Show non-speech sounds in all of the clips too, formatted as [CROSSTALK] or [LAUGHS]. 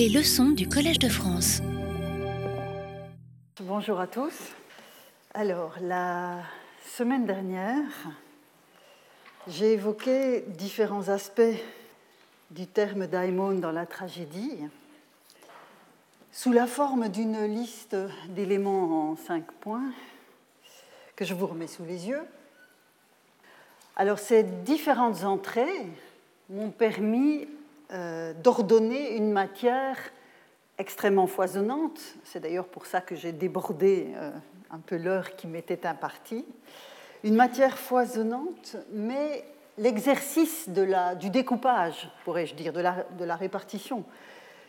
Les leçons du Collège de France. Bonjour à tous. Alors, la semaine dernière, j'ai évoqué différents aspects du terme daimon dans la tragédie sous la forme d'une liste d'éléments en cinq points que je vous remets sous les yeux. Alors ces différentes entrées m'ont permis d'ordonner une matière extrêmement foisonnante. C'est d'ailleurs pour ça que j'ai débordé euh, un peu l'heure qui m'était impartie. Une matière foisonnante, mais l'exercice du découpage, pourrais-je dire, de la, répartition.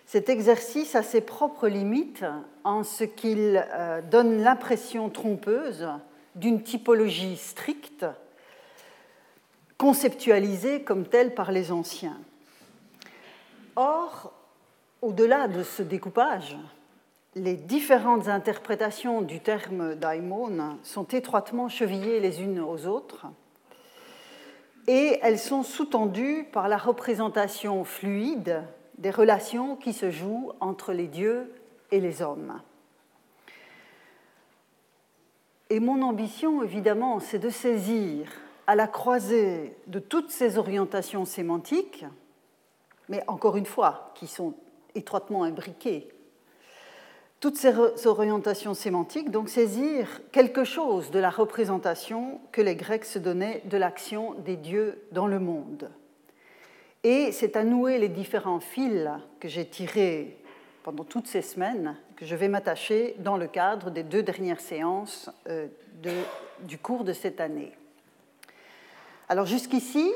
Cet exercice a ses propres limites en ce qu'il euh, donne l'impression trompeuse d'une typologie stricte, conceptualisée comme telle par les anciens. Or, au-delà de ce découpage, les différentes interprétations du terme daimon sont étroitement chevillées les unes aux autres et elles sont sous-tendues par la représentation fluide des relations qui se jouent entre les dieux et les hommes. Et mon ambition, évidemment, c'est de saisir à la croisée de toutes ces orientations sémantiques, mais encore une fois, qui sont étroitement imbriquées toutes ces orientations sémantiques, donc saisir quelque chose de la représentation que les Grecs se donnaient de l'action des dieux dans le monde. Et c'est à nouer les différents fils que j'ai tirés pendant toutes ces semaines que je vais m'attacher dans le cadre des deux dernières séances euh, du cours de cette année. Alors jusqu'ici,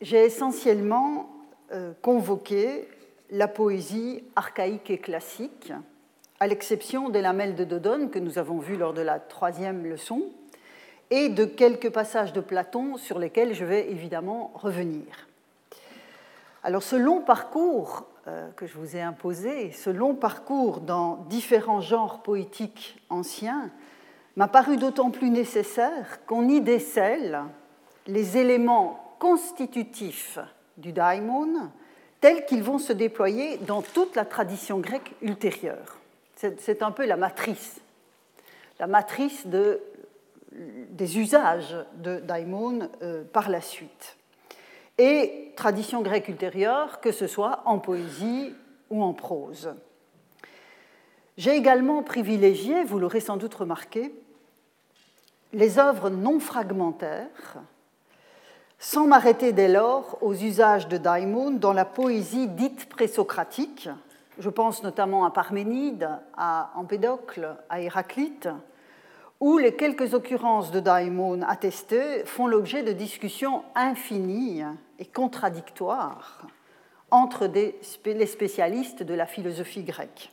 j'ai essentiellement euh, convoqué la poésie archaïque et classique, à l'exception des lamelles de Dodone que nous avons vues lors de la troisième leçon, et de quelques passages de Platon sur lesquels je vais évidemment revenir. Alors ce long parcours euh, que je vous ai imposé, ce long parcours dans différents genres poétiques anciens, m'a paru d'autant plus nécessaire qu'on y décèle les éléments constitutifs du daimon tels qu'ils vont se déployer dans toute la tradition grecque ultérieure. C'est un peu la matrice, la matrice de, des usages de daimon euh, par la suite. Et tradition grecque ultérieure, que ce soit en poésie ou en prose. J'ai également privilégié, vous l'aurez sans doute remarqué, les œuvres non fragmentaires, sans m'arrêter dès lors aux usages de daimon dans la poésie dite présocratique, je pense notamment à Parménide, à Empédocle, à Héraclite, où les quelques occurrences de daimon attestées font l'objet de discussions infinies et contradictoires entre les spécialistes de la philosophie grecque.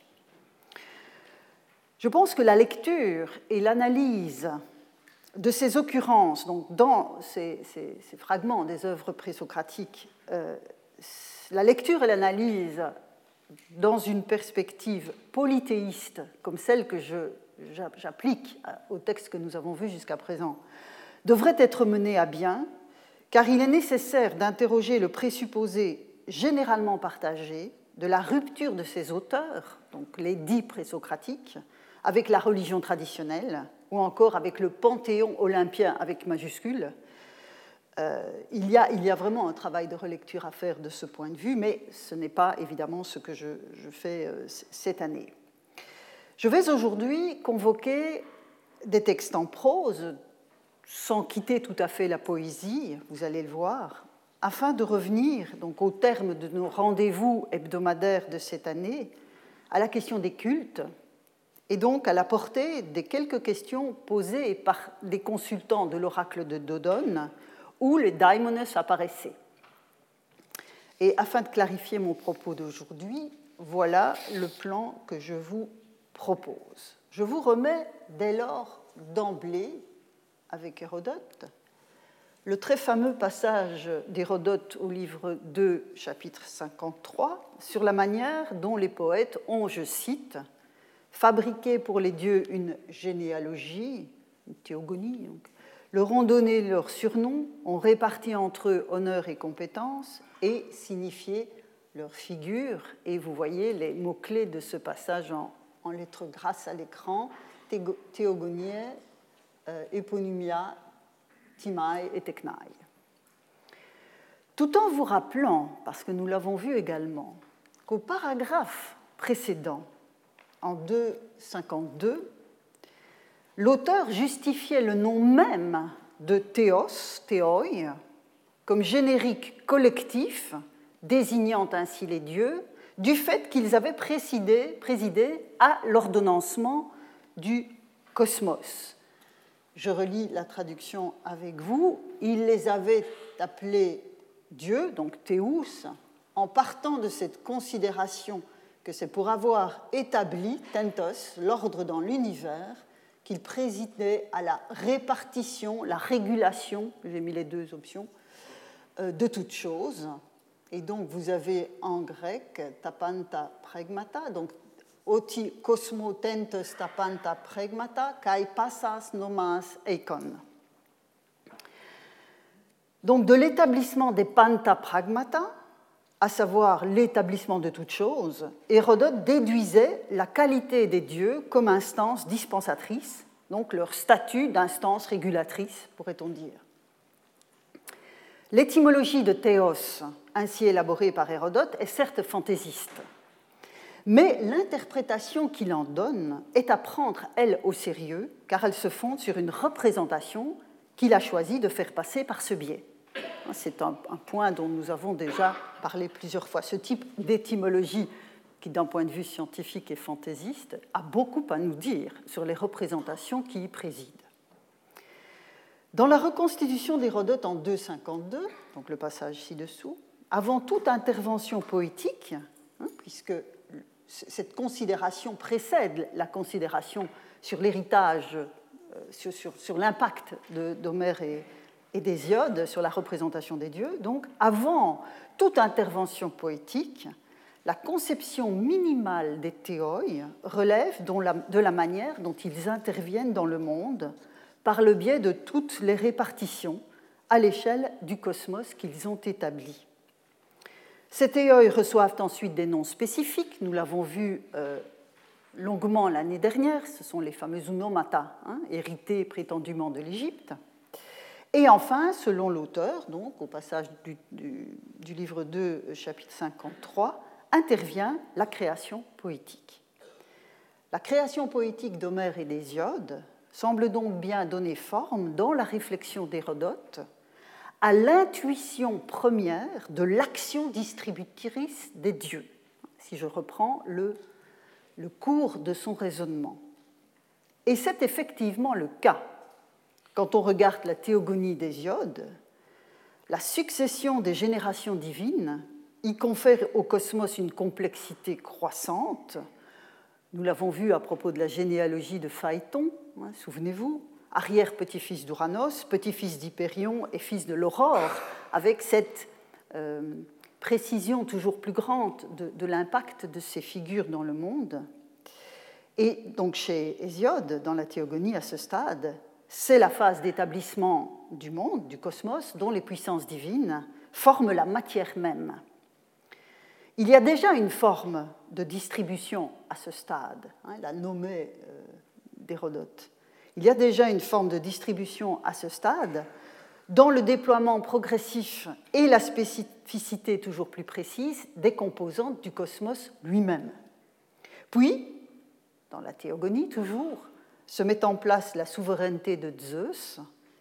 Je pense que la lecture et l'analyse de ces occurrences, donc dans ces, fragments des œuvres présocratiques, euh, la lecture et l'analyse dans une perspective polythéiste comme celle que j'applique au texte que nous avons vu jusqu'à présent, devrait être menée à bien, car il est nécessaire d'interroger le présupposé généralement partagé de la rupture de ces auteurs, donc les dits présocratiques, avec la religion traditionnelle, ou encore avec le panthéon olympien avec majuscule, euh, il, y a, vraiment un travail de relecture à faire de ce point de vue, mais ce n'est pas évidemment ce que je, fais euh, cette année. Je vais aujourd'hui convoquer des textes en prose, sans quitter tout à fait la poésie, vous allez le voir, afin de revenir donc au terme de nos rendez-vous hebdomadaires de cette année à la question des cultes et donc à la portée des quelques questions posées par des consultants de l'oracle de Dodone où les daimones apparaissaient. Et afin de clarifier mon propos d'aujourd'hui, voilà le plan que je vous propose. Je vous remets dès lors d'emblée, avec Hérodote, le très fameux passage d'Hérodote au livre 2, chapitre 53, sur la manière dont les poètes ont, je cite, fabriqué pour les dieux une généalogie, une théogonie, leur ont donné leur surnom, ont réparti entre eux honneur et compétence et signifié leurs figures et vous voyez les mots-clés de ce passage en, lettres grasses à l'écran Théogonie, euh, Eponymia, Timai et Teknai. Tout en vous rappelant, parce que nous l'avons vu également, qu'au paragraphe précédent, en 2.52, l'auteur justifiait le nom même de théos, théoi, comme générique collectif, désignant ainsi les dieux, du fait qu'ils avaient présidé, à l'ordonnancement du cosmos. Je relis la traduction avec vous. Il les avait appelés dieux, donc théous, en partant de cette considération que c'est pour avoir établi, tentos, l'ordre dans l'univers, qu'il présidait à la répartition, la régulation, j'ai mis les deux options, euh, de toutes choses. Et donc vous avez en grec tapanta pragmata, donc oti cosmo tentos tapanta pragmata, kai passas nomas eikon. Donc de l'établissement des panta pragmata, à savoir l'établissement de toutes choses, Hérodote déduisait la qualité des dieux comme instance dispensatrice, donc leur statut d'instance régulatrice, pourrait-on dire. L'étymologie de théos, ainsi élaborée par Hérodote, est certes fantaisiste, mais l'interprétation qu'il en donne est à prendre, elle, au sérieux, car elle se fonde sur une représentation qu'il a choisi de faire passer par ce biais. C'est un, point dont nous avons déjà parlé plusieurs fois. Ce type d'étymologie, qui d'un point de vue scientifique est fantaisiste, a beaucoup à nous dire sur les représentations qui y président. Dans la reconstitution d'Hérodote en 252, donc le passage ci-dessous, avant toute intervention poétique, hein, puisque cette considération précède la considération sur l'héritage, euh, sur, l'impact d'Homère et, et d'Hésiode sur la représentation des dieux. Donc, avant toute intervention poétique, la conception minimale des théoi relève de la manière dont ils interviennent dans le monde par le biais de toutes les répartitions à l'échelle du cosmos qu'ils ont établi. Ces théoi reçoivent ensuite des noms spécifiques, nous l'avons vu euh, longuement l'année dernière, ce sont les fameux unomata, hein, hérités prétendument de l'Égypte. Et enfin, selon l'auteur, donc au passage du, livre 2, chapitre 53, intervient la création poétique. La création poétique d'Homère et d'Hésiode semble donc bien donner forme, dans la réflexion d'Hérodote, à l'intuition première de l'action distributrice des dieux, si je reprends le, le cours de son raisonnement. Et c'est effectivement le cas quand on regarde la théogonie d'Hésiode, la succession des générations divines y confère au cosmos une complexité croissante. Nous l'avons vu à propos de la généalogie de Phaéton, hein, souvenez-vous, arrière-petit-fils d'Uranos, petit-fils d'Hyperion et fils de l'Aurore, avec cette euh, précision toujours plus grande de, de l'impact de ces figures dans le monde. Et donc chez Hésiode, dans la théogonie à ce stade, c'est la phase d'établissement du monde, du cosmos, dont les puissances divines forment la matière même. Il y a déjà une forme de distribution à ce stade, hein, la nommée euh, d'Hérodote. Il y a déjà une forme de distribution à ce stade dans le déploiement progressif et la spécificité toujours plus précise des composantes du cosmos lui-même. Puis, dans la théogonie toujours, se met en place la souveraineté de Zeus,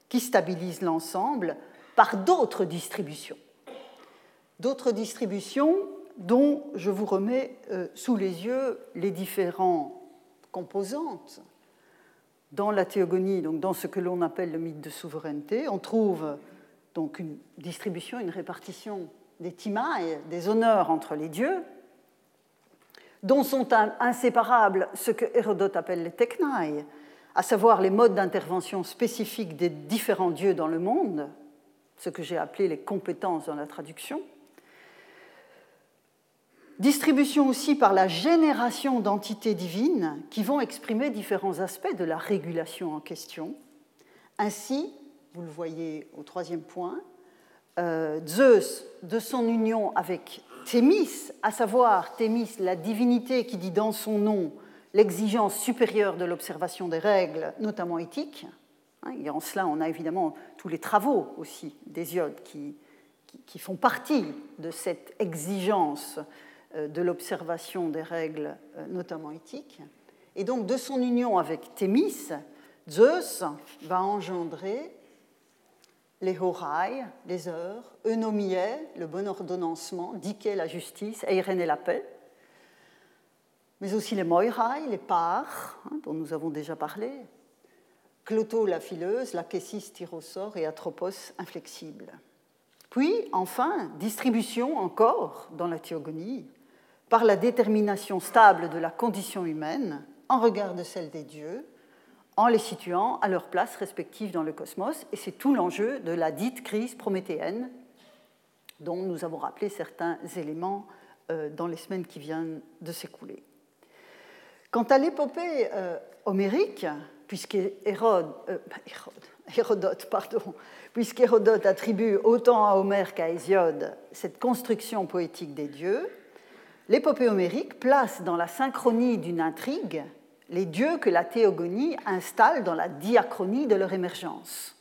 qui stabilise l'ensemble par d'autres distributions. D'autres distributions dont je vous remets euh, sous les yeux les différentes composantes. Dans la théogonie, donc dans ce que l'on appelle le mythe de souveraineté, on trouve donc une distribution, une répartition des timae, des honneurs entre les dieux, dont sont inséparables ce que Hérodote appelle les technae, à savoir les modes d'intervention spécifiques des différents dieux dans le monde, ce que j'ai appelé les compétences dans la traduction. Distribution aussi par la génération d'entités divines qui vont exprimer différents aspects de la régulation en question. Ainsi, vous le voyez au troisième point, euh, Zeus, de son union avec Thémis, à savoir Thémis, la divinité qui dit dans son nom l'exigence supérieure de l'observation des règles, notamment éthiques. Hein, et en cela, on a évidemment tous les travaux aussi d'Hésiode qui, qui, font partie de cette exigence euh, de l'observation des règles, euh, notamment éthiques. Et donc, de son union avec Thémis, Zeus va engendrer les horai, les heures, eunomié, le bon ordonnancement, diké, la justice, eiren, la paix, mais aussi les moirai, les parts, hein, dont nous avons déjà parlé, cloto, la fileuse, la kessis, tyrosaure et atropos, inflexible. Puis, enfin, distribution encore dans la théogonie, par la détermination stable de la condition humaine en regard de celle des dieux, en les situant à leur place respective dans le cosmos. Et c'est tout l'enjeu de la dite crise prométhéenne, dont nous avons rappelé certains éléments euh, dans les semaines qui viennent de s'écouler. Quant à l'épopée euh, homérique, puisqu'Hérodote euh, [LAUGHS] Hérodote, pardon, puisqu'Hérodote attribue autant à Homère qu'à Hésiode cette construction poétique des dieux, l'épopée homérique place dans la synchronie d'une intrigue les dieux que la théogonie installe dans la diachronie de leur émergence.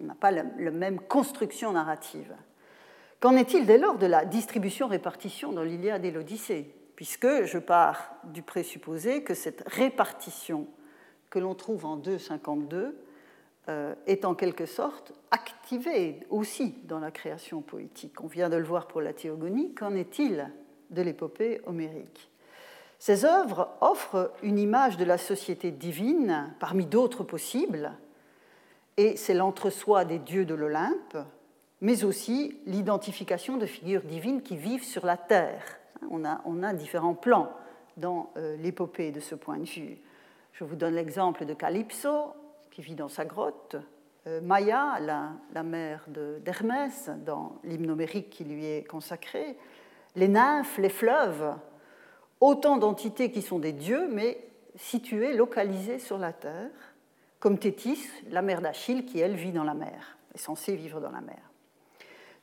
On n'a pas la même construction narrative. Qu'en est-il dès lors de la distribution-répartition dans l'Iliade et l'Odyssée Puisque je pars du présupposé que cette répartition que l'on trouve en 2.52 euh, est en quelque sorte activée aussi dans la création poétique. On vient de le voir pour la théogonie. Qu'en est-il de l'épopée homérique? Ces œuvres offrent une image de la société divine parmi d'autres possibles, et c'est l'entre-soi des dieux de l'Olympe, mais aussi l'identification de figures divines qui vivent sur la terre. On a, différents plans dans euh, l'épopée de ce point de vue. Je vous donne l'exemple de Calypso, qui vit dans sa grotte, euh, Maya, la, mère d'Hermès, dans l'hymne homérique qui lui est consacré, les nymphes, les fleuves, autant d'entités qui sont des dieux, mais situées, localisées sur la terre, comme Thétis, la mère d'Achille, qui, elle, vit dans la mer, est censée vivre dans la mer.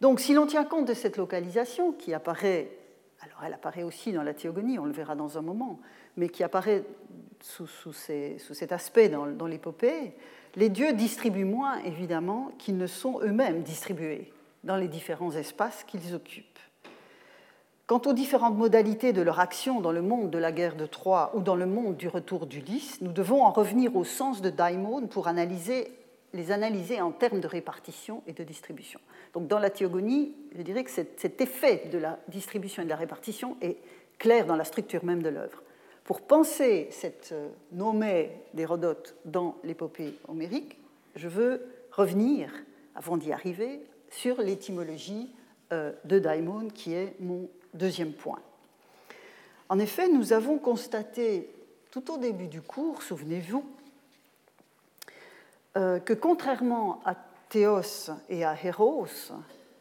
Donc, si l'on tient compte de cette localisation qui apparaît, alors elle apparaît aussi dans la théogonie, on le verra dans un moment, mais qui apparaît sous, cet aspect dans, dans l'épopée, les dieux distribuent moins, évidemment, qu'ils ne sont eux-mêmes distribués dans les différents espaces qu'ils occupent. Quant aux différentes modalités de leur action dans le monde de la guerre de Troie ou dans le monde du retour d'Ulysse, nous devons en revenir au sens de Daimon pour analyser, les analyser en termes de répartition et de distribution. Donc dans la théogonie, je dirais que cet effet de la distribution et de la répartition est clair dans la structure même de l'œuvre. Pour penser cette euh, nommée d'Hérodote dans l'épopée homérique, je veux revenir, avant d'y arriver, sur l'étymologie euh, de Daimon, qui est mon Deuxième point. En effet, nous avons constaté tout au début du cours, souvenez-vous, euh, que contrairement à Théos et à Héros,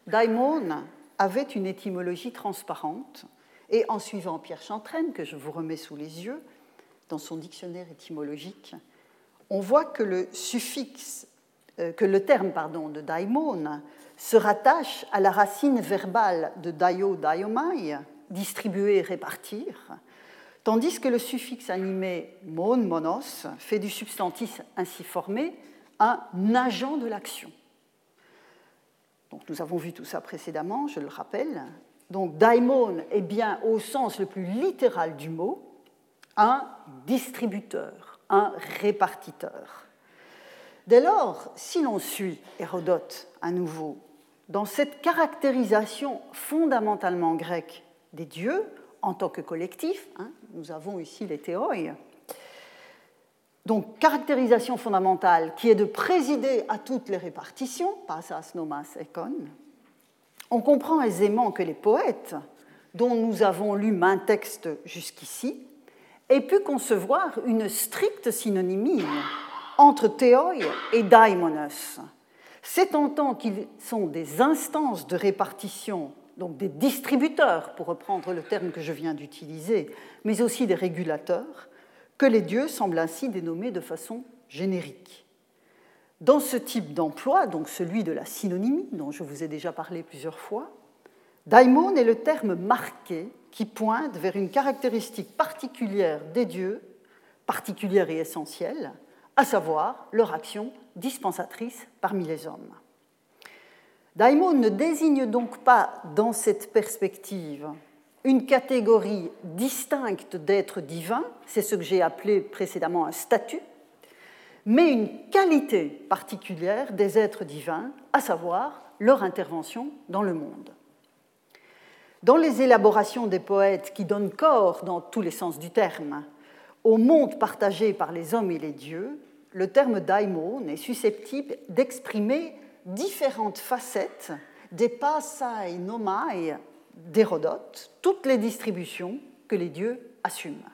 daimon avait une étymologie transparente, et en suivant Pierre Chantraine, que je vous remets sous les yeux, dans son dictionnaire étymologique, on voit que le suffixe, euh, que le terme pardon, de daimon se rattache à la racine verbale de daio daiomai, distribuer, répartir, tandis que le suffixe animé mon, monos, fait du substantif ainsi formé un agent de l'action. Donc nous avons vu tout ça précédemment, je le rappelle. Donc daimon est bien au sens le plus littéral du mot un distributeur, un répartiteur. Dès lors, si l'on suit Hérodote à nouveau dans cette caractérisation fondamentalement grecque des dieux en tant que collectif, hein, nous avons ici les théoi, donc caractérisation fondamentale qui est de présider à toutes les répartitions, pasas nomas ekon, on comprend aisément que les poètes, dont nous avons lu maint texte jusqu'ici, aient pu concevoir une stricte synonymie entre théoi et daimonos, c'est en tant qu'ils sont des instances de répartition, donc des distributeurs, pour reprendre le terme que je viens d'utiliser, mais aussi des régulateurs, que les dieux semblent ainsi dénommés de façon générique. Dans ce type d'emploi, donc celui de la synonymie, dont je vous ai déjà parlé plusieurs fois, Daimon est le terme marqué qui pointe vers une caractéristique particulière des dieux, particulière et essentielle, à savoir leur action dispensatrice parmi les hommes. Daimon ne désigne donc pas dans cette perspective une catégorie distincte d'êtres divins, c'est ce que j'ai appelé précédemment un statut, mais une qualité particulière des êtres divins, à savoir leur intervention dans le monde. Dans les élaborations des poètes qui donnent corps, dans tous les sens du terme, au monde partagé par les hommes et les dieux, le terme daimon est susceptible d'exprimer différentes facettes des pasai nomai d'Hérodote, toutes les distributions que les dieux assument.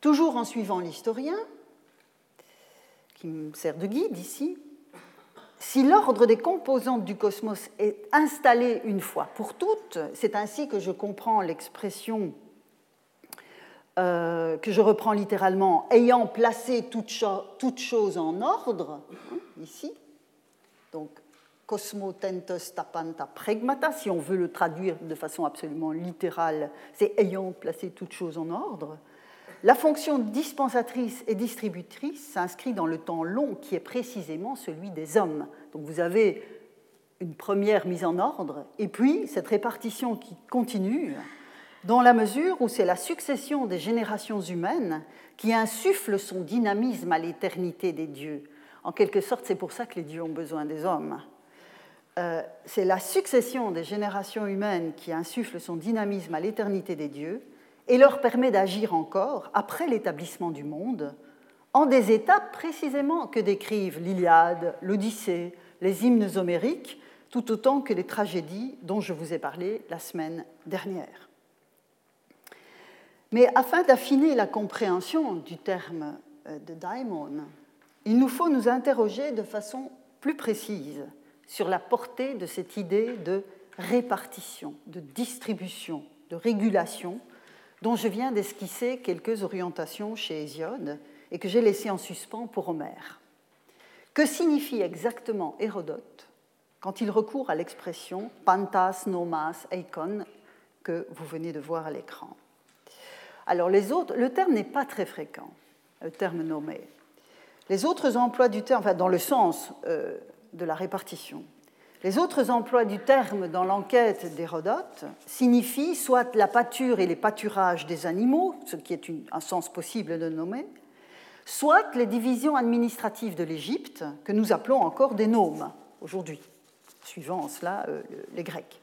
Toujours en suivant l'historien, qui me sert de guide ici, si l'ordre des composantes du cosmos est installé une fois pour toutes, c'est ainsi que je comprends l'expression euh, que je reprends littéralement, ayant placé toute, chose en ordre, hein, ici, donc cosmo tentos tapanta pregmata, si on veut le traduire de façon absolument littérale, c'est ayant placé toute chose en ordre, la fonction dispensatrice et distributrice s'inscrit dans le temps long qui est précisément celui des hommes. Donc vous avez une première mise en ordre et puis cette répartition qui continue dans la mesure où c'est la succession des générations humaines qui insuffle son dynamisme à l'éternité des dieux. En quelque sorte, c'est pour ça que les dieux ont besoin des hommes. Euh, c'est la succession des générations humaines qui insuffle son dynamisme à l'éternité des dieux et leur permet d'agir encore après l'établissement du monde en des étapes précisément que décrivent l'Iliade, l'Odyssée, les hymnes homériques, tout autant que les tragédies dont je vous ai parlé la semaine dernière. Mais afin d'affiner la compréhension du terme euh, de daimon, il nous faut nous interroger de façon plus précise sur la portée de cette idée de répartition, de distribution, de régulation dont je viens d'esquisser quelques orientations chez Hésiode et que j'ai laissé en suspens pour Homère. Que signifie exactement Hérodote quand il recourt à l'expression pantas, nomas, eikon que vous venez de voir à l'écran? Alors les autres, le terme n'est pas très fréquent, le terme nommé. Les autres emplois du terme, enfin, dans le sens euh, de la répartition, les autres emplois du terme dans l'enquête d'Hérodote signifient soit la pâture et les pâturages des animaux, ce qui est un sens possible de nommer, soit les divisions administratives de l'Égypte, que nous appelons encore des nomes aujourd'hui, suivant cela euh, les Grecs.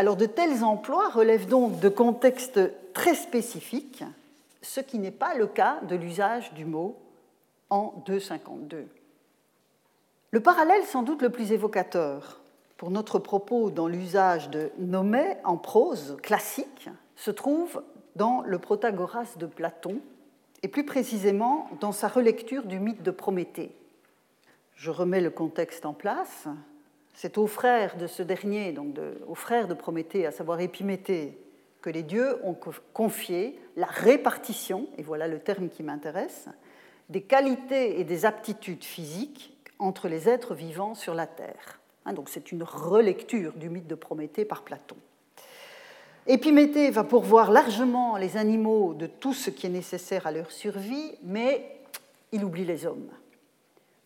Alors de tels emplois relèvent donc de contextes très spécifiques, ce qui n'est pas le cas de l'usage du mot en 252. Le parallèle sans doute le plus évocateur pour notre propos dans l'usage de nommer en prose classique se trouve dans le Protagoras de Platon, et plus précisément dans sa relecture du mythe de Prométhée. Je remets le contexte en place. C'est au frère de ce dernier, donc au frère de Prométhée, à savoir Épiméthée, que les dieux ont confié la répartition, et voilà le terme qui m'intéresse, des qualités et des aptitudes physiques entre les êtres vivants sur la Terre. Hein, donc c'est une relecture du mythe de Prométhée par Platon. Épiméthée va pourvoir largement les animaux de tout ce qui est nécessaire à leur survie, mais il oublie les hommes.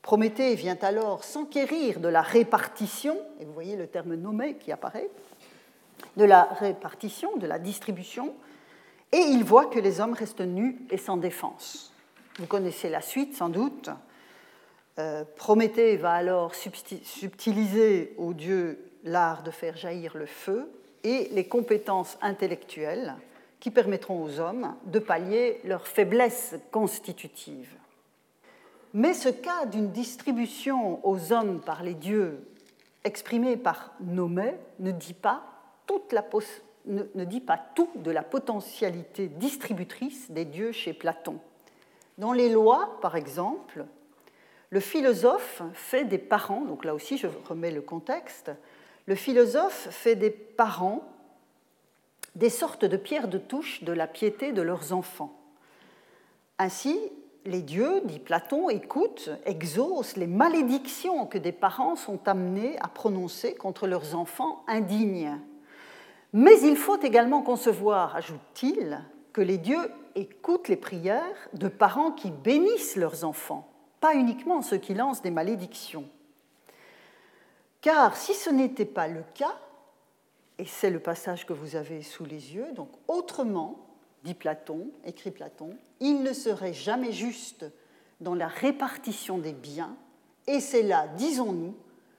Prométhée vient alors s'enquérir de la répartition, et vous voyez le terme nommé qui apparaît, de la répartition, de la distribution, et il voit que les hommes restent nus et sans défense. Vous connaissez la suite sans doute. Euh, Prométhée va alors subtiliser aux dieux l'art de faire jaillir le feu et les compétences intellectuelles qui permettront aux hommes de pallier leurs faiblesses constitutives. Mais ce cas d'une distribution aux hommes par les dieux exprimé par Nomé ne dit pas, toute la ne dit pas tout de la potentialité distributrice des dieux chez Platon. Dans les lois, par exemple, le philosophe fait des parents, donc là aussi je remets le contexte, le philosophe fait des parents des sortes de pierres de touche de la piété de leurs enfants. Ainsi, les dieux, dit Platon, écoutent, exaucent les malédictions que des parents sont amenés à prononcer contre leurs enfants indignes. Mais il faut également concevoir, ajoute-t-il, que les dieux écoutent les prières de parents qui bénissent leurs enfants, pas uniquement ceux qui lancent des malédictions. Car si ce n'était pas le cas, et c'est le passage que vous avez sous les yeux, donc autrement, dit Platon, écrit Platon, il ne serait jamais juste dans la répartition des biens, et c'est là, disons-nous,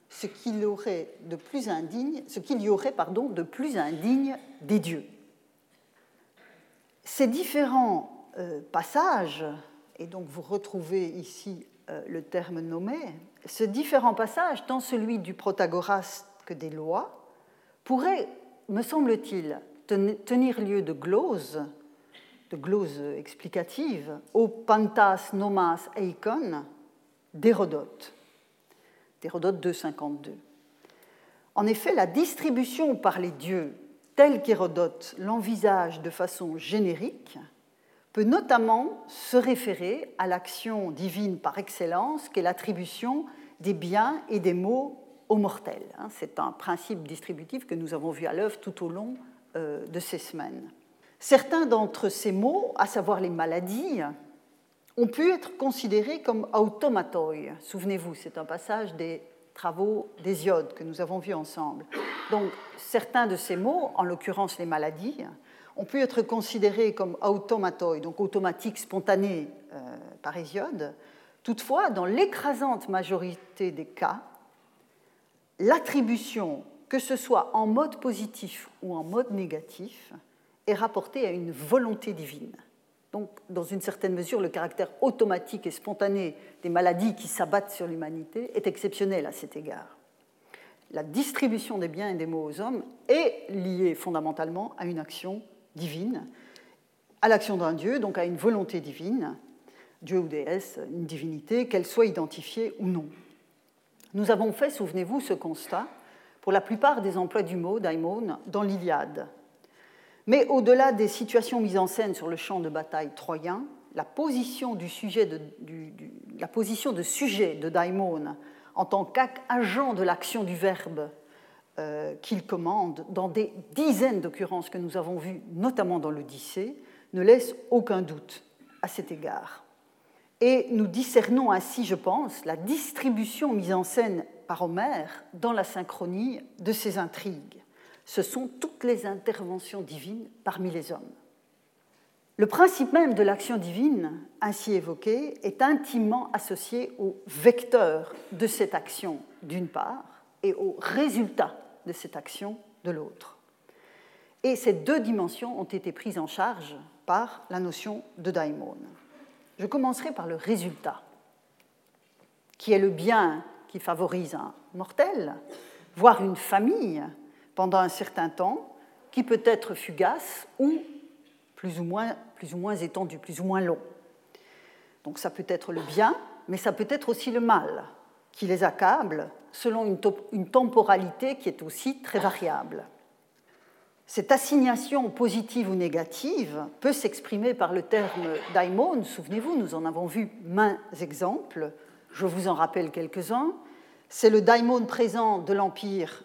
ce qu'il y aurait de plus indigne, ce qu'il y aurait de plus indigne des dieux. Ces différents euh, passages, et donc vous retrouvez ici euh, le terme nommé, ces différents passages, tant celui du Protagoras que des lois, pourraient, me semble-t-il, tenir lieu de glose de glose explicative au Pantas Nomas Eikon d'Hérodote, d'Hérodote 252. En effet, la distribution par les dieux, telle qu'Hérodote l'envisage de façon générique, peut notamment se référer à l'action divine par excellence qu'est l'attribution des biens et des maux aux mortels. Hein. C'est un principe distributif que nous avons vu à l'œuvre tout au long euh, de ces semaines. Certains d'entre ces mots, à savoir les maladies, ont pu être considérés comme automatoi. Souvenez-vous, c'est un passage des travaux d'Hésiode que nous avons vus ensemble. Donc, certains de ces mots, en l'occurrence les maladies, ont pu être considérés comme automatoi, donc automatiques, spontanés euh, par Hésiode. Toutefois, dans l'écrasante majorité des cas, l'attribution, que ce soit en mode positif ou en mode négatif, est rapporté à une volonté divine. Donc, dans une certaine mesure, le caractère automatique et spontané des maladies qui s'abattent sur l'humanité est exceptionnel à cet égard. La distribution des biens et des maux aux hommes est liée fondamentalement à une action divine, à l'action d'un Dieu, donc à une volonté divine, Dieu ou déesse, une divinité, qu'elle soit identifiée ou non. Nous avons fait, souvenez-vous, ce constat pour la plupart des emplois du mot daimon dans l'Iliade, mais au-delà des situations mises en scène sur le champ de bataille troyen, la position, de, sujet de Daimon en tant qu'agent de l'action du verbe euh, qu'il commande, dans des dizaines d'occurrences que nous avons vues, notamment dans l'Odyssée, ne laisse aucun doute à cet égard. Et nous discernons ainsi, je pense, la distribution mise en scène par Homère dans la synchronie de ces intrigues ce sont toutes les interventions divines parmi les hommes. Le principe même de l'action divine, ainsi évoqué, est intimement associé au vecteur de cette action d'une part et au résultat de cette action de l'autre. Et ces deux dimensions ont été prises en charge par la notion de daimon. Je commencerai par le résultat, qui est le bien qui favorise un mortel, voire une famille, pendant un certain temps, qui peut être fugace ou plus ou moins, plus ou moins étendu, plus ou moins long. Donc ça peut être le bien, mais ça peut être aussi le mal, qui les accable selon une, temporalité qui est aussi très variable. Cette assignation positive ou négative peut s'exprimer par le terme daimon. Souvenez-vous, nous en avons vu maints exemples. Je vous en rappelle quelques-uns. C'est le daimon présent de l'Empire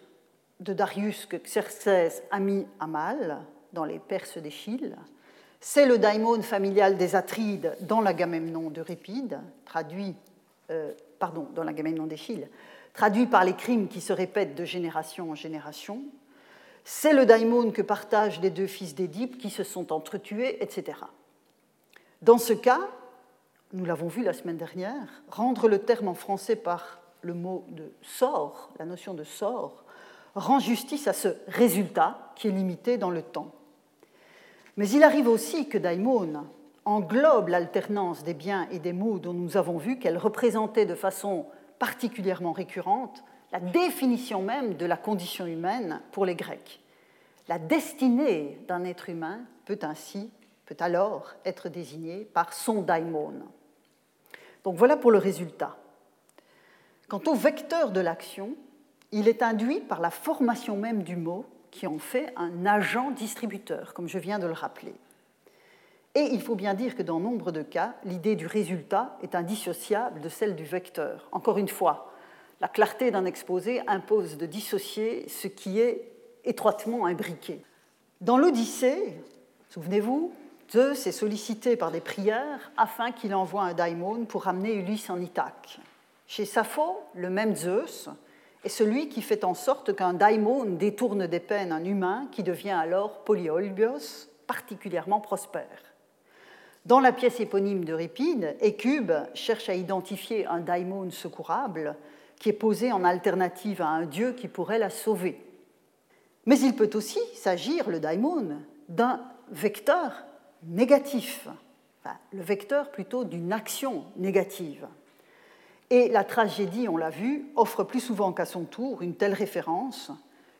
de Darius que Xerxès a mis à mal dans les Perses d'Échille. C'est le daimon familial des Atrides dans l'Agamemnon d'Euripide, traduit, euh, traduit par les crimes qui se répètent de génération en génération. C'est le daimon que partagent les deux fils d'Édipe qui se sont entretués, etc. Dans ce cas, nous l'avons vu la semaine dernière, rendre le terme en français par le mot de sort, la notion de sort, rend justice à ce résultat qui est limité dans le temps. Mais il arrive aussi que Daimon englobe l'alternance des biens et des maux dont nous avons vu qu'elle représentait de façon particulièrement récurrente la définition même de la condition humaine pour les Grecs. La destinée d'un être humain peut ainsi, peut alors être désignée par son daimon. Donc voilà pour le résultat. Quant au vecteur de l'action, il est induit par la formation même du mot qui en fait un agent distributeur, comme je viens de le rappeler. Et il faut bien dire que dans nombre de cas, l'idée du résultat est indissociable de celle du vecteur. Encore une fois, la clarté d'un exposé impose de dissocier ce qui est étroitement imbriqué. Dans l'Odyssée, souvenez-vous, Zeus est sollicité par des prières afin qu'il envoie un daimon pour ramener Ulysse en Ithaque. Chez Sappho, le même Zeus est celui qui fait en sorte qu'un daimon détourne des peines un humain qui devient alors Polyolbios, particulièrement prospère. Dans la pièce éponyme d'Euripide, Écube cherche à identifier un daimon secourable qui est posé en alternative à un dieu qui pourrait la sauver. Mais il peut aussi s'agir, le daimon, d'un vecteur négatif, le vecteur plutôt d'une action négative. Et la tragédie, on l'a vu, offre plus souvent qu'à son tour une telle référence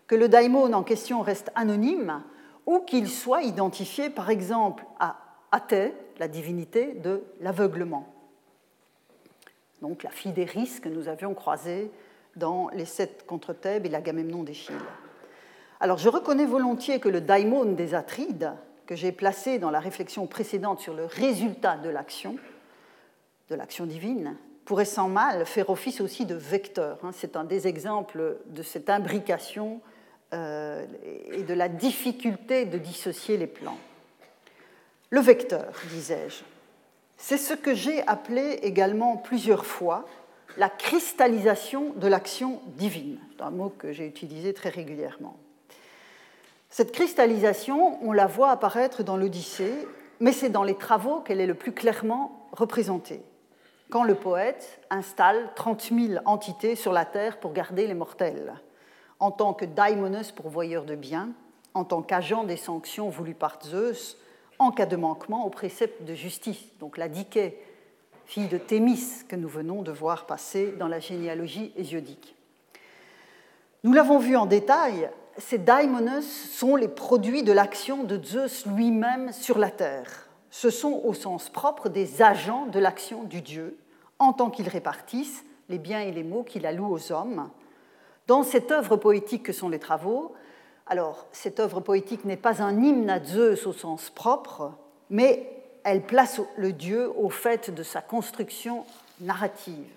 que le daimon en question reste anonyme ou qu'il soit identifié par exemple à Athée, la divinité de l'aveuglement. Donc la fille d'Éris que nous avions croisée dans les sept contre Thèbes et l'Agamemnon d'Échille. Alors je reconnais volontiers que le daimon des Atrides, que j'ai placé dans la réflexion précédente sur le résultat de l'action, de l'action divine, pourrait sans mal faire office aussi de vecteur. Hein. C'est un des exemples de cette imbrication euh, et de la difficulté de dissocier les plans. Le vecteur, disais-je, c'est ce que j'ai appelé également plusieurs fois la cristallisation de l'action divine. Un mot que j'ai utilisé très régulièrement. Cette cristallisation, on la voit apparaître dans l'Odyssée, mais c'est dans les travaux qu'elle est le plus clairement représentée, quand le poète installe 30 000 entités sur la terre pour garder les mortels, en tant que daimonos pourvoyeur de biens, en tant qu'agent des sanctions voulues par Zeus, en cas de manquement au précepte de justice. Donc la Dike, fille de Thémis, que nous venons de voir passer dans la généalogie hésiodique. Nous l'avons vu en détail, ces daimonos sont les produits de l'action de Zeus lui-même sur la terre. Ce sont au sens propre des agents de l'action du dieu, en tant qu'ils répartissent les biens et les maux qu'il alloue aux hommes. Dans cette œuvre poétique que sont les travaux, alors, cette œuvre poétique n'est pas un hymne à Zeus au sens propre, mais elle place le dieu au fait de sa construction narrative.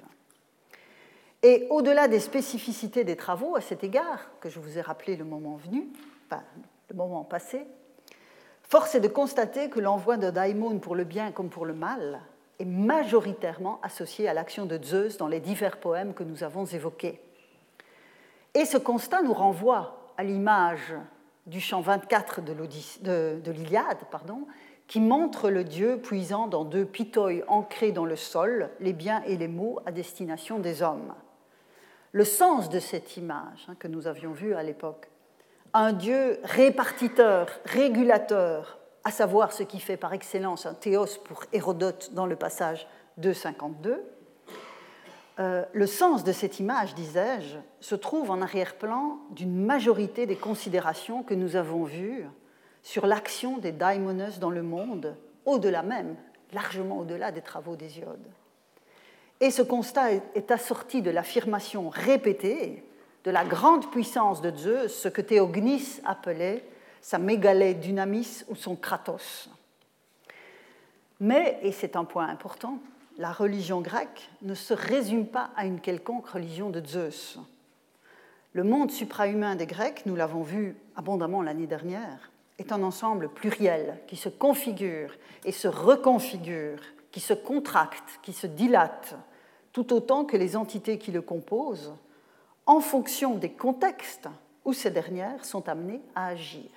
Et au-delà des spécificités des travaux à cet égard, que je vous ai rappelé le moment venu, enfin, le moment passé, force est de constater que l'envoi de daimon pour le bien comme pour le mal est majoritairement associé à l'action de Zeus dans les divers poèmes que nous avons évoqués. Et ce constat nous renvoie à l'image du chant 24 de l'Iliade, qui montre le dieu puisant dans deux pitoïs ancrés dans le sol les biens et les maux à destination des hommes. Le sens de cette image hein, que nous avions vue à l'époque, un dieu répartiteur, régulateur, à savoir ce qui fait par excellence un théos pour Hérodote dans le passage 252, euh, le sens de cette image, disais-je, se trouve en arrière-plan d'une majorité des considérations que nous avons vues sur l'action des daimonos dans le monde, au-delà même, largement au-delà des travaux d'Hésiode. Et ce constat est assorti de l'affirmation répétée de la grande puissance de Zeus, ce que Théognis appelait sa mégalée dynamis ou son kratos. Mais, et c'est un point important, la religion grecque ne se résume pas à une quelconque religion de Zeus. Le monde suprahumain des Grecs, nous l'avons vu abondamment l'année dernière, est un ensemble pluriel qui se configure et se reconfigure, qui se contracte, qui se dilate, tout autant que les entités qui le composent, en fonction des contextes où ces dernières sont amenées à agir.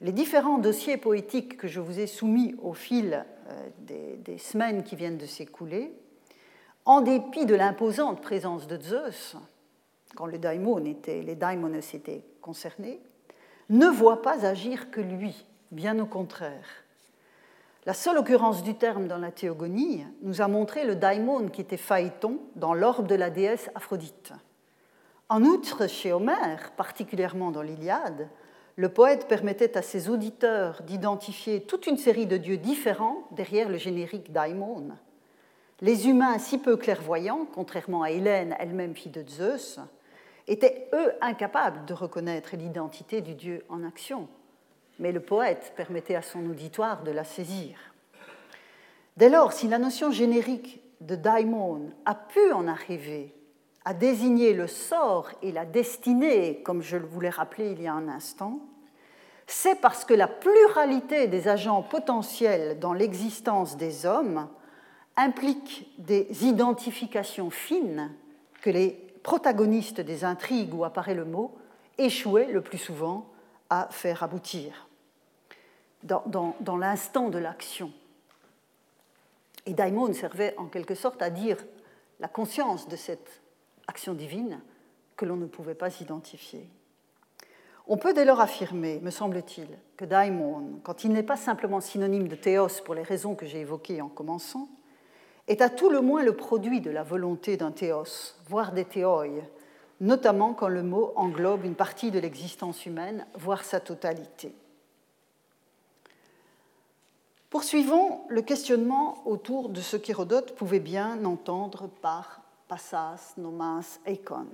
Les différents dossiers poétiques que je vous ai soumis au fil euh, des, semaines qui viennent de s'écouler, en dépit de l'imposante présence de Zeus, quand les daimons étaient, les étaient concernés, ne voient pas agir que lui, bien au contraire. La seule occurrence du terme dans la théogonie nous a montré le daimon qui était Phaéton dans l'orbe de la déesse Aphrodite. En outre, chez Homère, particulièrement dans l'Iliade, le poète permettait à ses auditeurs d'identifier toute une série de dieux différents derrière le générique daimon. Les humains si peu clairvoyants, contrairement à Hélène, elle-même fille de Zeus, étaient eux incapables de reconnaître l'identité du dieu en action. mais le poète permettait à son auditoire de la saisir. Dès lors, si la notion générique de daimon a pu en arriver à désigner le sort et la destinée, comme je vous l'ai rappelé il y a un instant, c'est parce que la pluralité des agents potentiels dans l'existence des hommes implique des identifications fines que les protagonistes des intrigues où apparaît le mot échouaient le plus souvent à faire aboutir dans, dans l'instant de l'action. Et Daimon servait en quelque sorte à dire la conscience de cette action divine que l'on ne pouvait pas identifier. On peut dès lors affirmer, me semble-t-il, que daimon, quand il n'est pas simplement synonyme de théos pour les raisons que j'ai évoquées en commençant, est à tout le moins le produit de la volonté d'un théos, voire des théoi, notamment quand le mot englobe une partie de l'existence humaine, voire sa totalité. Poursuivons le questionnement autour de ce qu'Hérodote pouvait bien entendre par passas, nomas, eikon.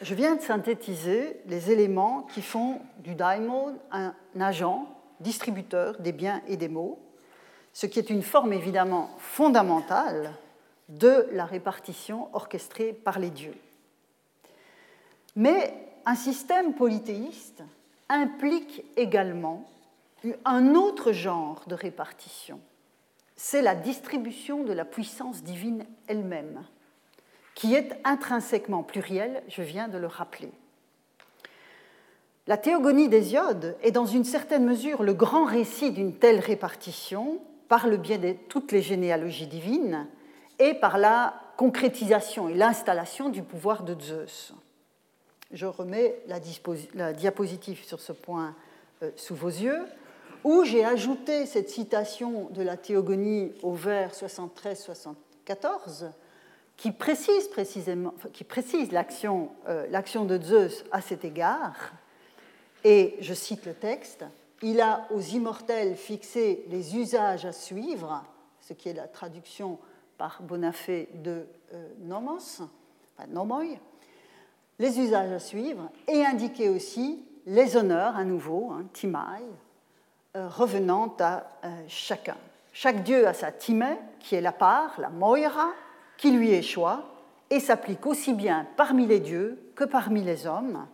Je viens de synthétiser les éléments qui font du daimon un agent distributeur des biens et des mots, ce qui est une forme évidemment fondamentale de la répartition orchestrée par les dieux. Mais un système polythéiste implique également un autre genre de répartition. C'est la distribution de la puissance divine elle-même qui est intrinsèquement pluriel, je viens de le rappeler. La théogonie d'Hésiode est dans une certaine mesure le grand récit d'une telle répartition par le biais de toutes les généalogies divines et par la concrétisation et l'installation du pouvoir de Zeus. Je remets la, diapositive sur ce point euh, sous vos yeux, où j'ai ajouté cette citation de la théogonie au vers 73-74 qui précise précisément, qui précise l'action, euh, l'action de Zeus à cet égard. Et je cite le texte Il a aux immortels fixé les usages à suivre, ce qui est la traduction par Bonafé de euh, nomos, enfin, nomoi, les usages à suivre, et indiqué aussi les honneurs, à nouveau, hein, timai, euh, revenant à chacun. Chaque dieu a sa timai, qui est la part, la moira, qui lui est choix et s'applique aussi bien parmi les dieux que parmi les hommes,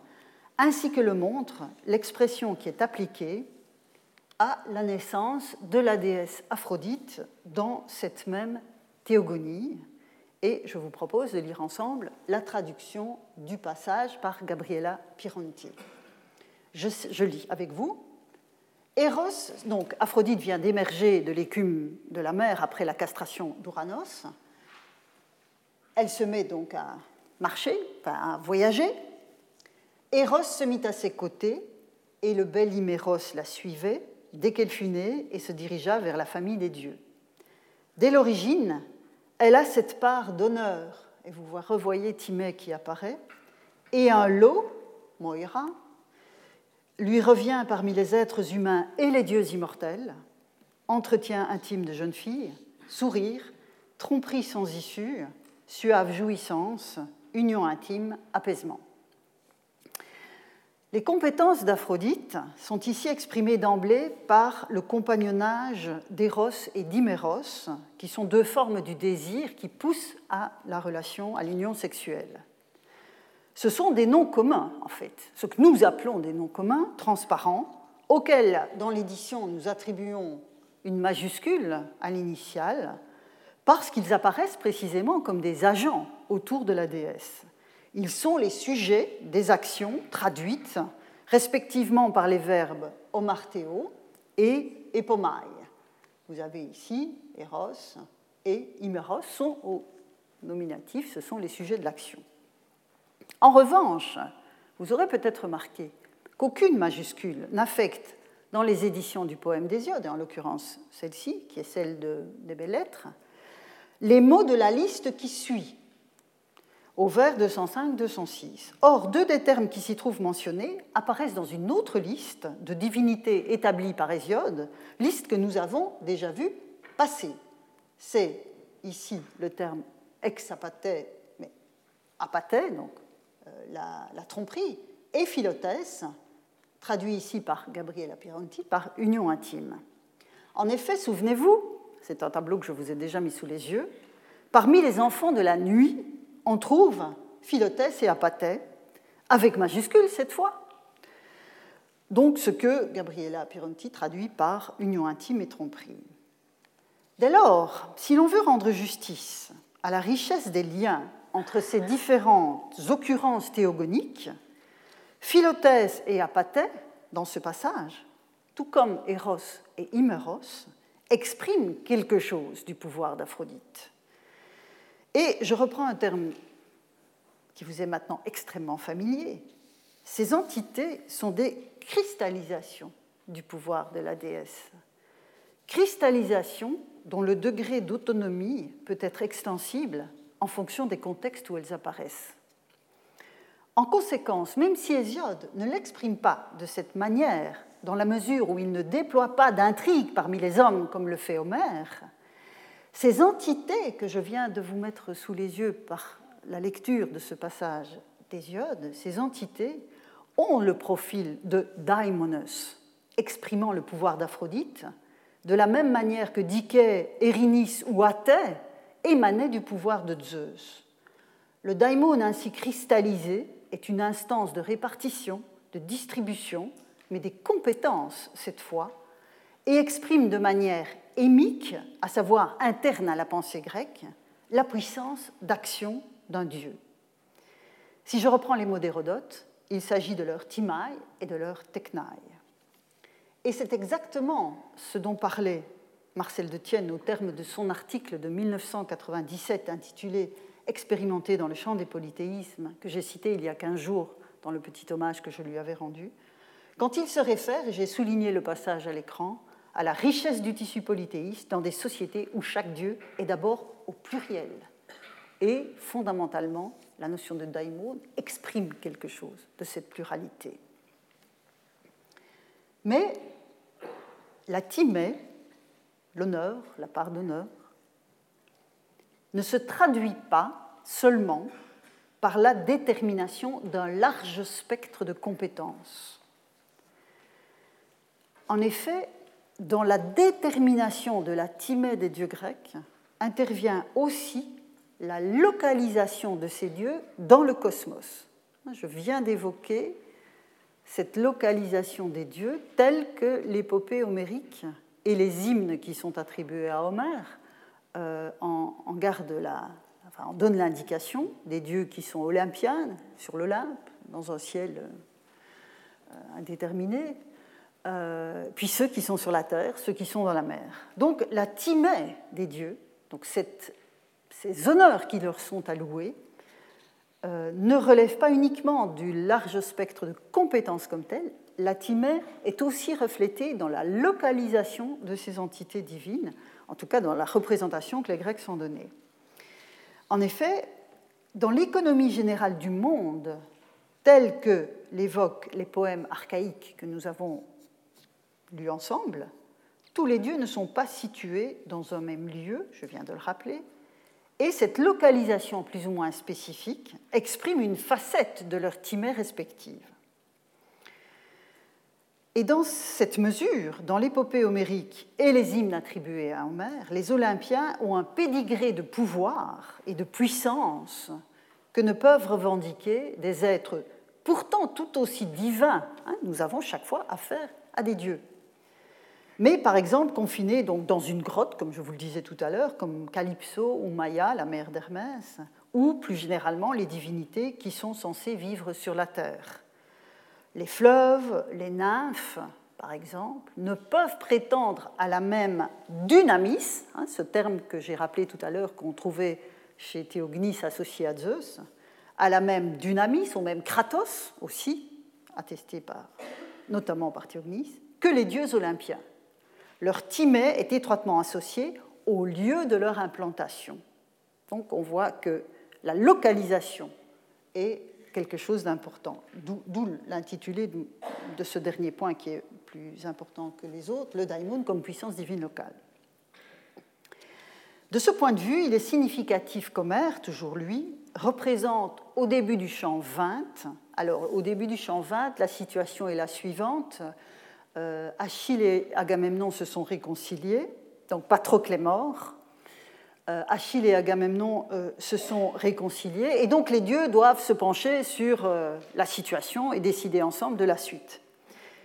ainsi que le montre l'expression qui est appliquée à la naissance de la déesse Aphrodite dans cette même théogonie. Et je vous propose de lire ensemble la traduction du passage par Gabriela Pironti. Je, lis avec vous. Eros, donc Aphrodite vient d'émerger de l'écume de la mer après la castration d'Uranos. Elle se met donc à marcher, à voyager. Eros se mit à ses côtés et le bel Himéros la suivait dès qu'elle fut née et se dirigea vers la famille des dieux. Dès l'origine, elle a cette part d'honneur, et vous revoyez Timée qui apparaît, et un lot, Moira, lui revient parmi les êtres humains et les dieux immortels, entretien intime de jeune fille, sourire, tromperie sans issue, suave jouissance, union intime, apaisement. Les compétences d'Aphrodite sont ici exprimées d'emblée par le compagnonnage d'Eros et d'Iméros, qui sont deux formes du désir qui poussent à la relation, à l'union sexuelle. Ce sont des noms communs, en fait, ce que nous appelons des noms communs, transparents, auxquels, dans l'édition, nous attribuons une majuscule à l'initiale, parce qu'ils apparaissent précisément comme des agents autour de la déesse. Ils sont les sujets des actions traduites respectivement par les verbes omarteo et epomai. Vous avez ici Eros et Imeros sont au nominatif, ce sont les sujets de l'action. En revanche, vous aurez peut-être remarqué qu'aucune majuscule n'affecte dans les éditions du poème d'Hésiode, et en l'occurrence celle-ci, qui est celle de, des belles lettres, les mots de la liste qui suit, au vers 205-206. Or, deux des termes qui s'y trouvent mentionnés apparaissent dans une autre liste de divinités établies par Hésiode, liste que nous avons déjà vue passer. C'est ici le terme exapate, mais apate, donc euh, la, tromperie, et philotès, traduit ici par Gabriela Pironti par union intime. En effet, souvenez-vous, c'est un tableau que je vous ai déjà mis sous les yeux, parmi les enfants de la nuit, on trouve Philotès et Apathée, avec majuscule cette fois. Donc ce que Gabriela Pironti traduit par union intime et tromperie. Dès lors, si l'on veut rendre justice à la richesse des liens entre ces différentes occurrences théogoniques, Philotès et Apathée, dans ce passage, tout comme Eros et Imeros, expriment quelque chose du pouvoir d'Aphrodite. Et je reprends un terme qui vous est maintenant extrêmement familier. Ces entités sont des cristallisations du pouvoir de la déesse. Cristallisation dont le degré d'autonomie peut être extensible en fonction des contextes où elles apparaissent. En conséquence, même si Hésiode ne l'exprime pas de cette manière, dans la mesure où il ne déploie pas d'intrigue parmi les hommes comme le fait Homère, ces entités que je viens de vous mettre sous les yeux par la lecture de ce passage d'Hésiode, ces entités ont le profil de daimonos, exprimant le pouvoir d'Aphrodite, de la même manière que Dikée, Erinis ou Athée émanaient du pouvoir de Zeus. Le daimon ainsi cristallisé est une instance de répartition, de distribution, mais des compétences cette fois, et exprime de manière émique, à savoir interne à la pensée grecque, la puissance d'action d'un dieu. Si je reprends les mots d'Hérodote, il s'agit de leur timaï et de leur technaï. Et c'est exactement ce dont parlait Marcel de Tienne au terme de son article de 1997 intitulé Expérimenté dans le champ des polythéismes, que j'ai cité il y a 15 jours dans le petit hommage que je lui avais rendu, quand il se réfère, et j'ai souligné le passage à l'écran, à la richesse du tissu polythéiste dans des sociétés où chaque dieu est d'abord au pluriel. Et fondamentalement, la notion de daimon exprime quelque chose de cette pluralité. Mais la timée, l'honneur, la part d'honneur, ne se traduit pas seulement par la détermination d'un large spectre de compétences. En effet, dans la détermination de la timée des dieux grecs intervient aussi la localisation de ces dieux dans le cosmos. Je viens d'évoquer cette localisation des dieux telle que l'épopée homérique et les hymnes qui sont attribués à Homère euh, en, en donnent l'indication des dieux qui sont olympiens sur l'Olympe, dans un ciel euh, indéterminé, euh, puis ceux qui sont sur la terre, ceux qui sont dans la mer. Donc la timée des dieux, donc ces honneurs qui leur sont alloués, euh, ne relève pas uniquement du large spectre de compétences comme telles, la timée est aussi reflétée dans la localisation de ces entités divines, en tout cas dans la représentation que les Grecs sont donnés. En effet, dans l'économie générale du monde, telle que l'évoquent les poèmes archaïques que nous avons lus ensemble, tous les dieux ne sont pas situés dans un même lieu, je viens de le rappeler, et cette localisation plus ou moins spécifique exprime une facette de leur timée respective. Et dans cette mesure, dans l'épopée homérique et les hymnes attribués à Homère, les Olympiens ont un pédigré de pouvoir et de puissance que ne peuvent revendiquer des êtres pourtant tout aussi divins. Hein, nous avons chaque fois affaire à des dieux mais par exemple confinés donc dans une grotte, comme je vous le disais tout à l'heure, comme Calypso ou Maya, la mère d'Hermès, ou plus généralement les divinités qui sont censées vivre sur la terre. Les fleuves, les nymphes, par exemple, ne peuvent prétendre à la même dynamis, hein, ce terme que j'ai rappelé tout à l'heure qu'on trouvait chez Théognis associé à Zeus, à la même dynamis, ou même Kratos aussi, attesté par, notamment par Théognis, que les dieux olympiens leur timée est étroitement associé au lieu de leur implantation. Donc on voit que la localisation est quelque chose d'important, d'où l'intitulé de ce dernier point qui est plus important que les autres, le daimon comme puissance divine locale. De ce point de vue, il est significatif qu'Homère, toujours lui, représente au début du chant 20, alors au début du chant 20, la situation est la suivante, euh, Achille et Agamemnon se sont réconciliés, donc Patrocle est mort, euh, Achille et Agamemnon euh, se sont réconciliés, et donc les dieux doivent se pencher sur la situation et décider ensemble de la suite.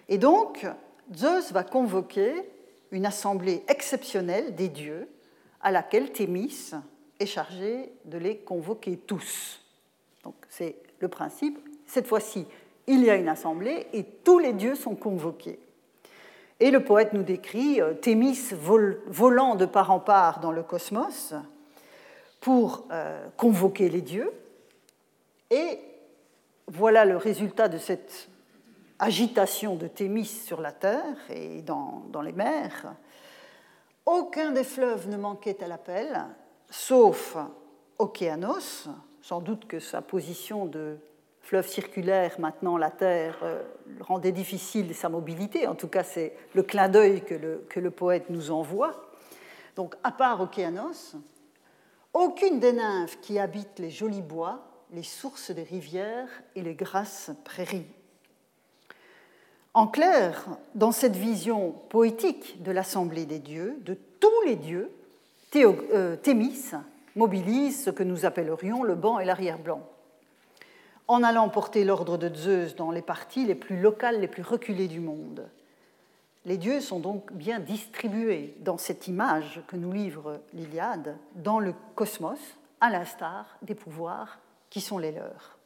Et donc, Zeus va convoquer une assemblée exceptionnelle des dieux à laquelle Thémis est chargé de les convoquer tous. Donc c'est le principe. Cette fois-ci, il y a une assemblée et tous les dieux sont convoqués. Et le poète nous décrit euh, Thémis volant de part en part dans le cosmos pour euh, convoquer les dieux. Et voilà le résultat de cette agitation de Thémis sur la terre et dans, les mers. Aucun des fleuves ne manquait à l'appel, sauf Océanos, sans doute que sa position de fleuve circulaire, maintenant la Terre, euh, rendait difficile sa mobilité. En tout cas, c'est le clin d'œil que le, poète nous envoie. Donc, à part Océanos, aucune des nymphes qui habitent les jolis bois, les sources des rivières et les grasses prairies. En clair, dans cette vision poétique de l'assemblée des dieux, de tous les dieux, euh, Thémis mobilise ce que nous appellerions le banc et l'arrière-blanc. En allant porter l'ordre de Zeus dans les parties les plus locales, les plus reculées du monde. Les dieux sont donc bien distribués dans cette image que nous livre l'Iliade, dans le cosmos, à l'instar des pouvoirs qui sont les leurs.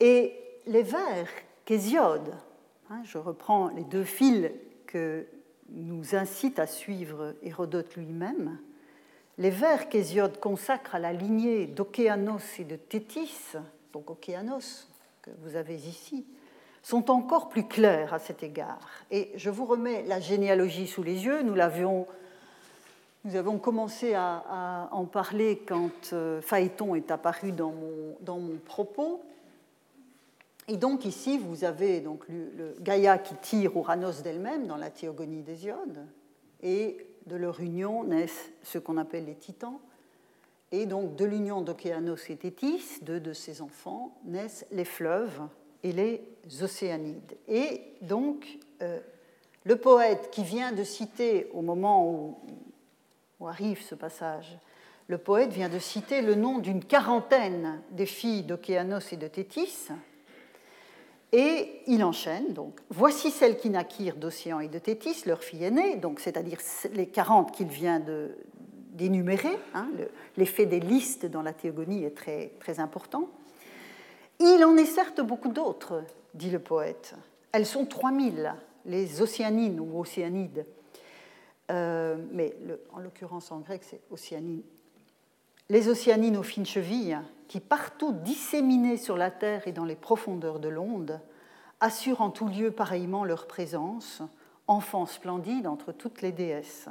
Et les vers qu'Hésiode, hein, je reprends les deux fils que nous incite à suivre Hérodote lui-même, les vers qu'Hésiode consacre à la lignée d'Océanos et de Thétis, donc Océanos que vous avez ici, sont encore plus clairs à cet égard. Et je vous remets la généalogie sous les yeux. Nous l'avions, nous avons commencé à, en parler quand euh, Phaéton est apparu dans mon, dans mon propos. Et donc ici, vous avez donc le, Gaïa qui tire Ouranos d'elle-même dans la théogonie d'Hésiode, et de leur union naissent ce qu'on appelle les titans. Et donc de l'union d'Océanos et Thétis, deux de ses enfants, naissent les fleuves et les océanides. Et donc euh, le poète qui vient de citer au moment où, arrive ce passage, le poète vient de citer le nom d'une quarantaine des filles d'Océanos et de Thétis, et il enchaîne, donc, voici celles qui naquirent d'Océan et de Thétis, leur fille aînée, donc c'est-à-dire les 40 qu'il vient d'énumérer. Hein, L'effet des listes dans la théogonie est très, important. Il en est certes beaucoup d'autres, dit le poète. Elles sont 3000, les océanines ou océanides. Euh, mais en l'occurrence en grec, c'est océanine. Les océanines aux fines chevilles, qui, partout disséminés sur la terre et dans les profondeurs de l'onde, assurent en tout lieu pareillement leur présence, enfants splendides entre toutes les déesses.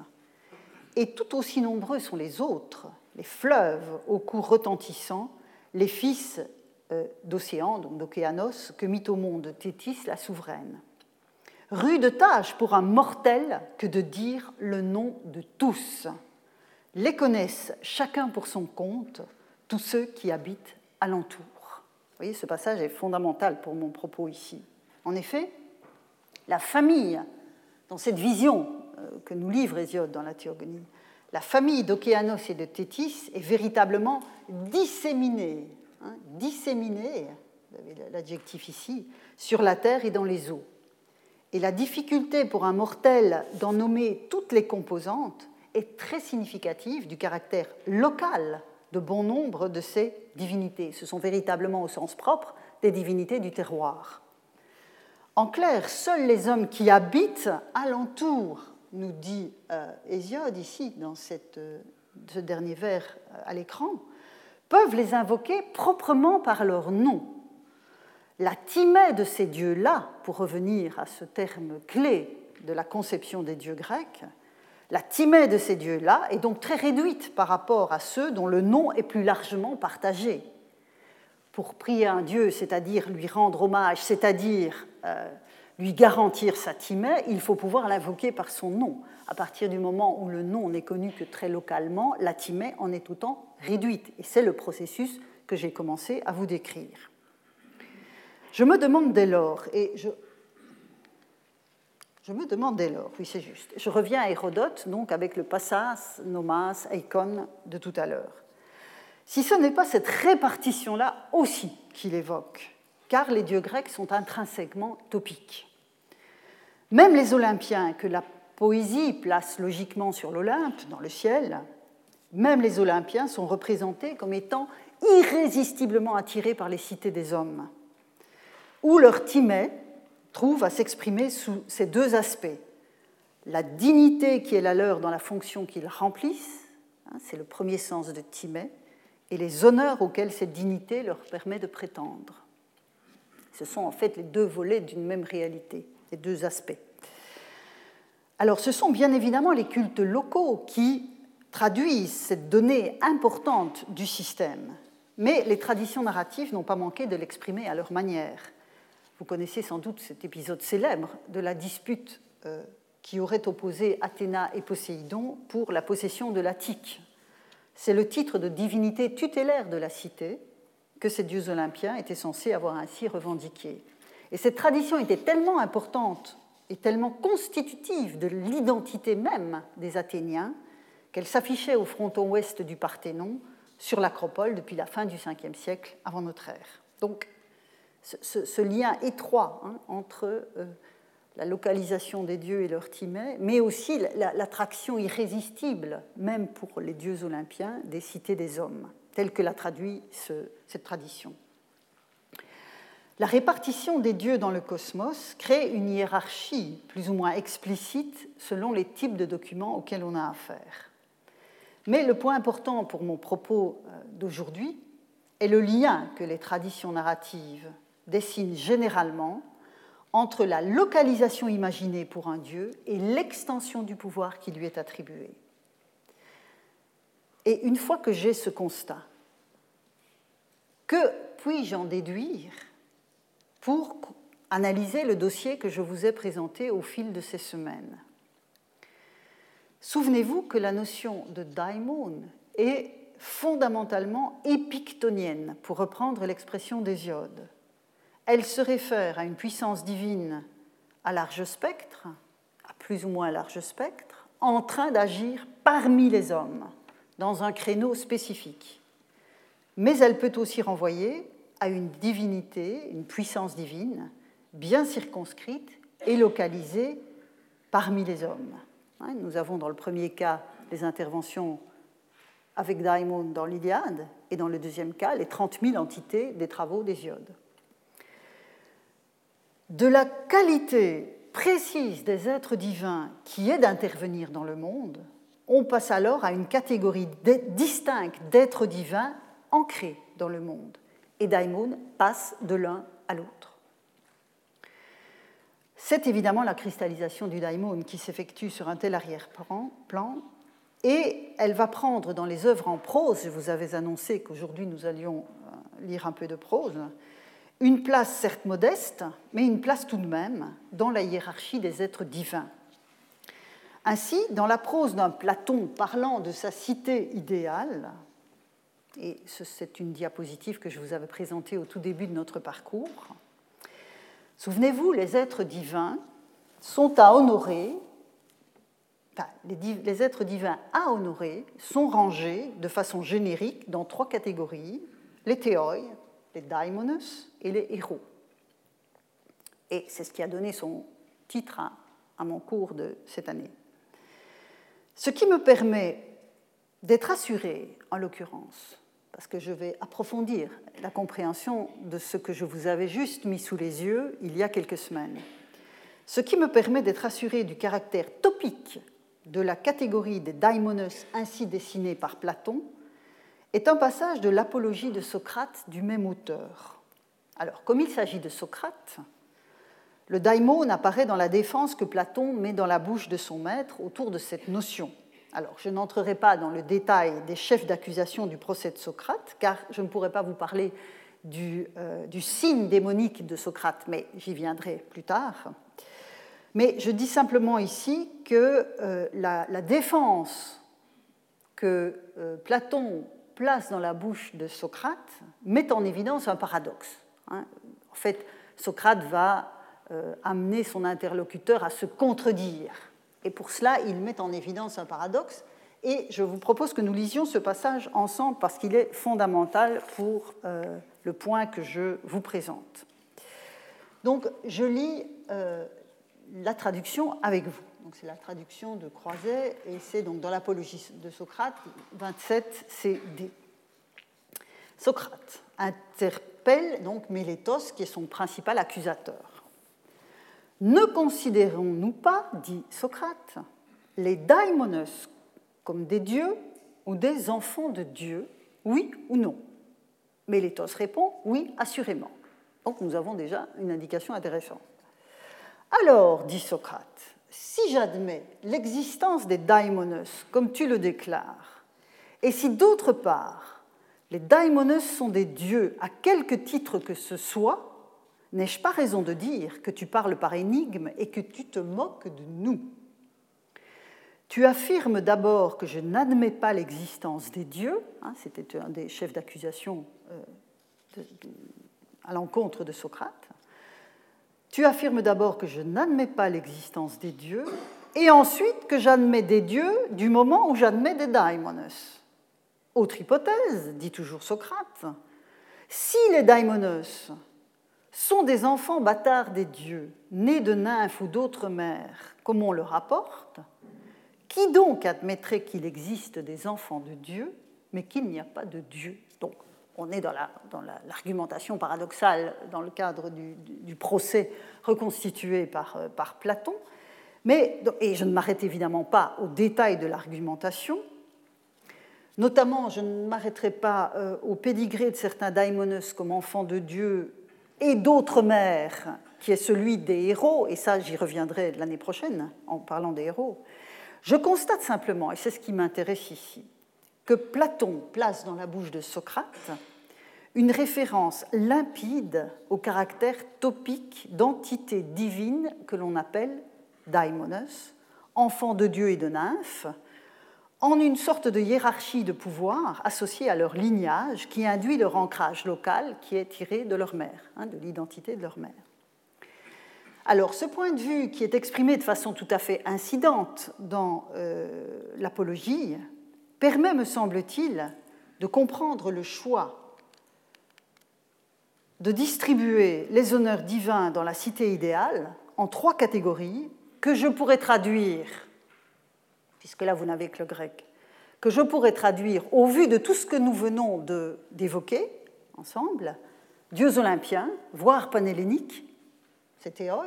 Et tout aussi nombreux sont les autres, les fleuves au cours retentissant, les fils euh, d'Océan, donc d'Océanos, que mit au monde Thétis, la souveraine. Rude tâche pour un mortel que de dire le nom de tous. Les connaissent chacun pour son compte, tous ceux qui habitent alentour. Vous voyez, ce passage est fondamental pour mon propos ici. En effet, la famille, dans cette vision que nous livre Hésiode dans la Théogonie, la famille d'Océanos et de Thétis est véritablement disséminée, hein, disséminée, vous avez l'adjectif ici, sur la terre et dans les eaux. Et la difficulté pour un mortel d'en nommer toutes les composantes est très significative du caractère local de bon nombre de ces divinités. Ce sont véritablement au sens propre des divinités du terroir. En clair, seuls les hommes qui habitent alentour, nous dit euh, Hésiode ici dans euh, ce dernier vers euh, à l'écran, peuvent les invoquer proprement par leur nom. La timée de ces dieux-là, pour revenir à ce terme clé de la conception des dieux grecs, la timée de ces dieux-là est donc très réduite par rapport à ceux dont le nom est plus largement partagé. Pour prier un dieu, c'est-à-dire lui rendre hommage, c'est-à-dire lui garantir sa timée, il faut pouvoir l'invoquer par son nom. À partir du moment où le nom n'est connu que très localement, la timée en est tout temps réduite. Et c'est le processus que j'ai commencé à vous décrire. Je me demande dès lors, et je, je me demande dès lors, oui c'est juste, je reviens à Hérodote, donc avec le passas, nomas, eikon de tout à l'heure. Si ce n'est pas cette répartition-là aussi qu'il évoque, car les dieux grecs sont intrinsèquement topiques. Même les Olympiens, que la poésie place logiquement sur l'Olympe, dans le ciel, même les Olympiens sont représentés comme étant irrésistiblement attirés par les cités des hommes, où leur timée trouve à s'exprimer sous ces deux aspects. La dignité qui est la leur dans la fonction qu'ils remplissent, hein, c'est le premier sens de timée, et les honneurs auxquels cette dignité leur permet de prétendre. Ce sont en fait les deux volets d'une même réalité, les deux aspects. Alors ce sont bien évidemment les cultes locaux qui traduisent cette donnée importante du système, mais les traditions narratives n'ont pas manqué de l'exprimer à leur manière. Vous connaissez sans doute cet épisode célèbre de la dispute euh, qui aurait opposé Athéna et Poséidon pour la possession de l'Attique. C'est le titre de divinité tutélaire de la cité que ces dieux olympiens étaient censés avoir ainsi revendiqué. Et cette tradition était tellement importante et tellement constitutive de l'identité même des Athéniens qu'elle s'affichait au fronton ouest du Parthénon sur l'acropole depuis la fin du 5e siècle avant notre ère. Donc ce, lien étroit hein, entre euh, la localisation des dieux et leur timée, mais aussi l'attraction irrésistible, même pour les dieux olympiens, des cités des hommes, telle que l'a traduit cette tradition. La répartition des dieux dans le cosmos crée une hiérarchie plus ou moins explicite selon les types de documents auxquels on a affaire. Mais le point important pour mon propos euh, d'aujourd'hui est le lien que les traditions narratives dessinent généralement entre la localisation imaginée pour un dieu et l'extension du pouvoir qui lui est attribué. Et une fois que j'ai ce constat, que puis-je en déduire pour analyser le dossier que je vous ai présenté au fil de ces semaines? Souvenez-vous que la notion de daimon est fondamentalement épictonienne, pour reprendre l'expression d'Hésiode. Elle se réfère à une puissance divine à large spectre, à plus ou moins large spectre, en train d'agir parmi les hommes, dans un créneau spécifique. Mais elle peut aussi renvoyer à une divinité, une puissance divine, bien circonscrite et localisée parmi les hommes. Hein, nous avons dans le premier cas les interventions avec Daimon dans l'Iliade, et dans le deuxième cas, les 30 000 entités des travaux d'Hésiode de la qualité précise des êtres divins qui est d'intervenir dans le monde, on passe alors à une catégorie distincte d'êtres divins ancrés dans le monde. Et Daimon passe de l'un à l'autre. C'est évidemment la cristallisation du daimon qui s'effectue sur un tel arrière-plan, et elle va prendre dans les œuvres en prose, je vous avais annoncé qu'aujourd'hui nous allions euh, lire un peu de prose, une place certes modeste, mais une place tout de même dans la hiérarchie des êtres divins. Ainsi, dans la prose d'un Platon parlant de sa cité idéale, et c'est une diapositive que je vous avais présentée au tout début de notre parcours, souvenez-vous, les êtres divins sont à honorer, les, êtres divins à honorer sont rangés de façon générique dans trois catégories, les théoi, les daimonos et les héros. Et c'est ce qui a donné son titre à, mon cours de cette année. Ce qui me permet d'être assuré, en l'occurrence, parce que je vais approfondir la compréhension de ce que je vous avais juste mis sous les yeux il y a quelques semaines. Ce qui me permet d'être assuré du caractère topique de la catégorie des daimonos ainsi dessinée par Platon est un passage de l'apologie de Socrate du même auteur. Alors, comme il s'agit de Socrate, le daimon apparaît dans la défense que Platon met dans la bouche de son maître autour de cette notion. Alors, je n'entrerai pas dans le détail des chefs d'accusation du procès de Socrate, car je ne pourrais pas vous parler du, du signe démonique de Socrate, mais j'y viendrai plus tard. Mais je dis simplement ici que la, la, défense que Platon place dans la bouche de Socrate met en évidence un paradoxe. Hein. En fait, Socrate va euh, amener son interlocuteur à se contredire. Et pour cela, il met en évidence un paradoxe. Et je vous propose que nous lisions ce passage ensemble parce qu'il est fondamental pour euh, le point que je vous présente. Donc, je lis euh, la traduction avec vous. C'est la traduction de Croiset et c'est donc dans l'Apologie de Socrate 27 CD. Socrate interpelle donc Mélétos, qui est son principal accusateur. Ne considérons-nous pas, dit Socrate, les daimonos comme des dieux ou des enfants de Dieu, oui ou non? Mélétos répond oui, assurément. Donc nous avons déjà une indication intéressante. Alors, dit Socrate, si j'admets l'existence des daimonos comme tu le déclares, et si d'autre part les daimonos sont des dieux à quelque titre que ce soit, n'ai-je pas raison de dire que tu parles par énigme et que tu te moques de nous? Tu affirmes d'abord que je n'admets pas l'existence des dieux, hein, c'était un des chefs d'accusation euh, à l'encontre de Socrate, tu affirmes d'abord que je n'admets pas l'existence des dieux, et ensuite que j'admets des dieux du moment où j'admets des daimonos. Autre hypothèse, dit toujours Socrate, si les daimonos sont des enfants bâtards des dieux, nés de nymphes ou d'autres mères, comme on le rapporte, qui donc admettrait qu'il existe des enfants de Dieu, mais qu'il n'y a pas de Dieu? Donc, on est dans l'argumentation paradoxale dans le cadre du, procès reconstitué par, euh, par Platon. Mais, et je ne m'arrête évidemment pas aux détails de l'argumentation. Notamment, je ne m'arrêterai pas euh, au pédigré de certains daimonos comme enfants de Dieu et d'autres mères, qui est celui des héros, et ça j'y reviendrai l'année prochaine en parlant des héros. Je constate simplement, et c'est ce qui m'intéresse ici, que Platon place dans la bouche de Socrate une référence limpide au caractère topique d'entité divine que l'on appelle daimonos, enfants de Dieu et de nymphes, en une sorte de hiérarchie de pouvoir associée à leur lignage qui induit leur ancrage local qui est tiré de leur mère, hein, de l'identité de leur mère. Alors ce point de vue qui est exprimé de façon tout à fait incidente dans euh, l'apologie permet, me semble-t-il, de comprendre le choix de distribuer les honneurs divins dans la cité idéale en trois catégories que je pourrais traduire, puisque là vous n'avez que le grec, que je pourrais traduire au vu de tout ce que nous venons d'évoquer ensemble, dieux olympiens, voire panhelléniques, c'est théoi,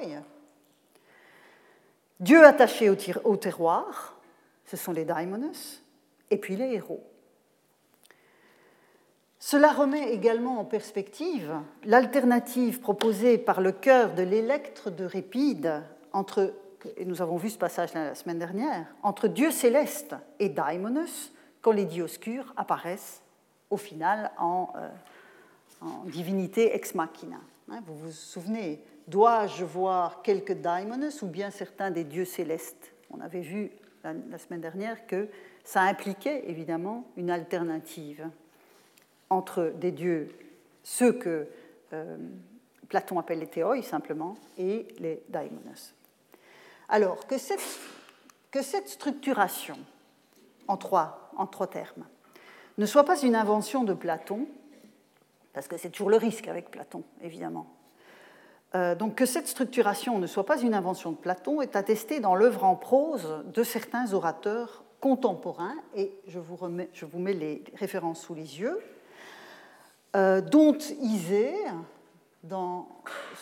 dieux attachés au terroir, ce sont les daimonos, et puis les héros. Cela remet également en perspective l'alternative proposée par le cœur de l'électre de Répide entre, et nous avons vu ce passage la semaine dernière, entre Dieu céleste et Daimonos, quand les dioscures apparaissent au final en, euh, divinité ex machina. Hein, vous vous souvenez, dois-je voir quelques Daimonos ou bien certains des dieux célestes? On avait vu la semaine dernière que ça impliquait évidemment une alternative entre des dieux, ceux que euh, Platon appelle les théoi simplement, et les daimonos. Alors, que cette, structuration, en trois, en trois termes, ne soit pas une invention de Platon, parce que c'est toujours le risque avec Platon, évidemment. Euh, donc que cette structuration ne soit pas une invention de Platon est attesté dans l'œuvre en prose de certains orateurs contemporains, et je vous, remets, je vous mets les références sous les yeux. Euh, dont Isée, dans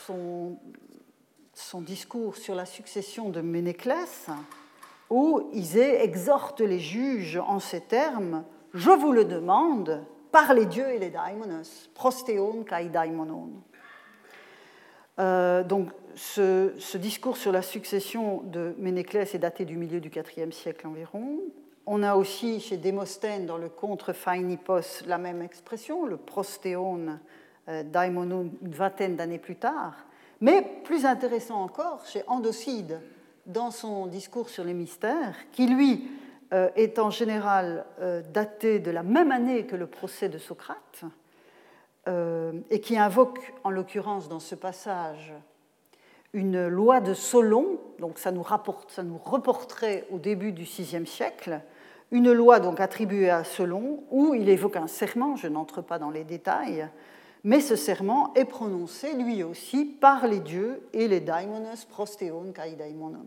son, discours sur la succession de Ménéclès, où Isée exhorte les juges en ces termes Je vous le demande, par les dieux et les daimonos, prostéon kai daimonon. Euh, donc, ce, ce, discours sur la succession de Ménéclès est daté du milieu du IVe siècle environ. On a aussi chez Démosthène, dans le contre Phainipos, la même expression, le prostéon euh, Daimonon une vingtaine d'années plus tard. Mais plus intéressant encore, chez Andocide, dans son discours sur les mystères, qui lui euh, est en général euh, daté de la même année que le procès de Socrate, et qui invoque en l'occurrence dans ce passage une loi de Solon, donc ça nous, rapporte, ça nous reporterait au début du VIe siècle, une loi donc attribuée à Solon où il évoque un serment, je n'entre pas dans les détails, mais ce serment est prononcé lui aussi par les dieux et les daimonos prostéon kai daimonon.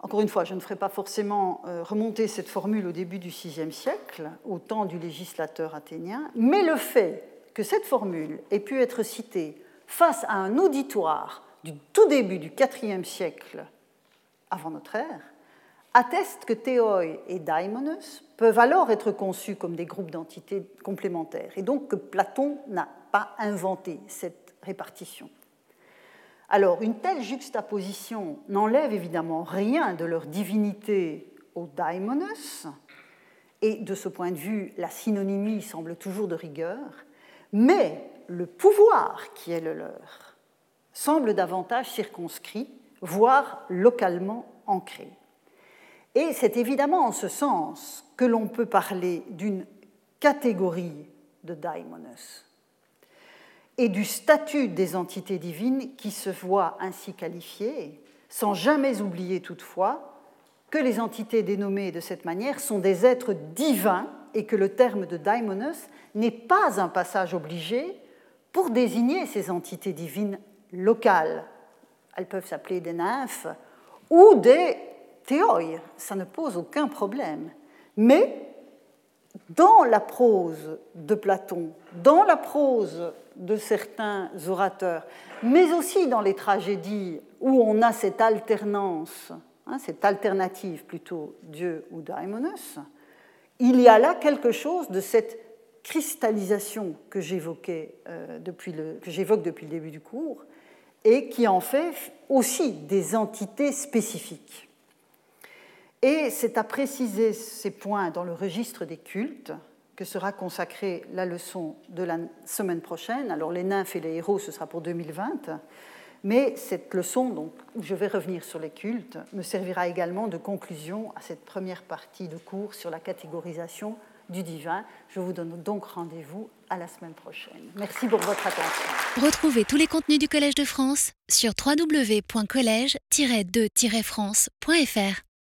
Encore une fois, je ne ferai pas forcément euh, remonter cette formule au début du VIe siècle, au temps du législateur athénien, mais le fait que cette formule ait pu être citée face à un auditoire du tout début du IVe siècle avant notre ère, atteste que Théoi et Daimonos peuvent alors être conçus comme des groupes d'entités complémentaires, et donc que Platon n'a pas inventé cette répartition. Alors, une telle juxtaposition n'enlève évidemment rien de leur divinité aux Daimonos, et de ce point de vue, la synonymie semble toujours de rigueur, mais le pouvoir qui est le leur semble davantage circonscrit, voire localement ancré. Et c'est évidemment en ce sens que l'on peut parler d'une catégorie de daimonos et du statut des entités divines qui se voient ainsi qualifiées, sans jamais oublier toutefois que les entités dénommées de cette manière sont des êtres divins et que le terme de daimonos n'est pas un passage obligé pour désigner ces entités divines locales. Elles peuvent s'appeler des nymphes ou des théoi, ça ne pose aucun problème. Mais dans la prose de Platon, dans la prose de certains orateurs, mais aussi dans les tragédies où on a cette alternance, hein, cette alternative plutôt Dieu ou Daimonos, il y a là quelque chose de cette cristallisation que j'évoquais euh, depuis le, que j'évoque depuis le début du cours et qui en fait aussi des entités spécifiques. Et c'est à préciser ces points dans le registre des cultes que sera consacrée la leçon de la semaine prochaine. Alors les nymphes et les héros, ce sera pour 2020. Mais cette leçon, donc, où je vais revenir sur les cultes, me servira également de conclusion à cette première partie de cours sur la catégorisation du divin. Je vous donne donc rendez-vous à la semaine prochaine. Merci pour votre attention. Retrouvez tous les contenus du Collège de France sur www.colège-2-france.fr.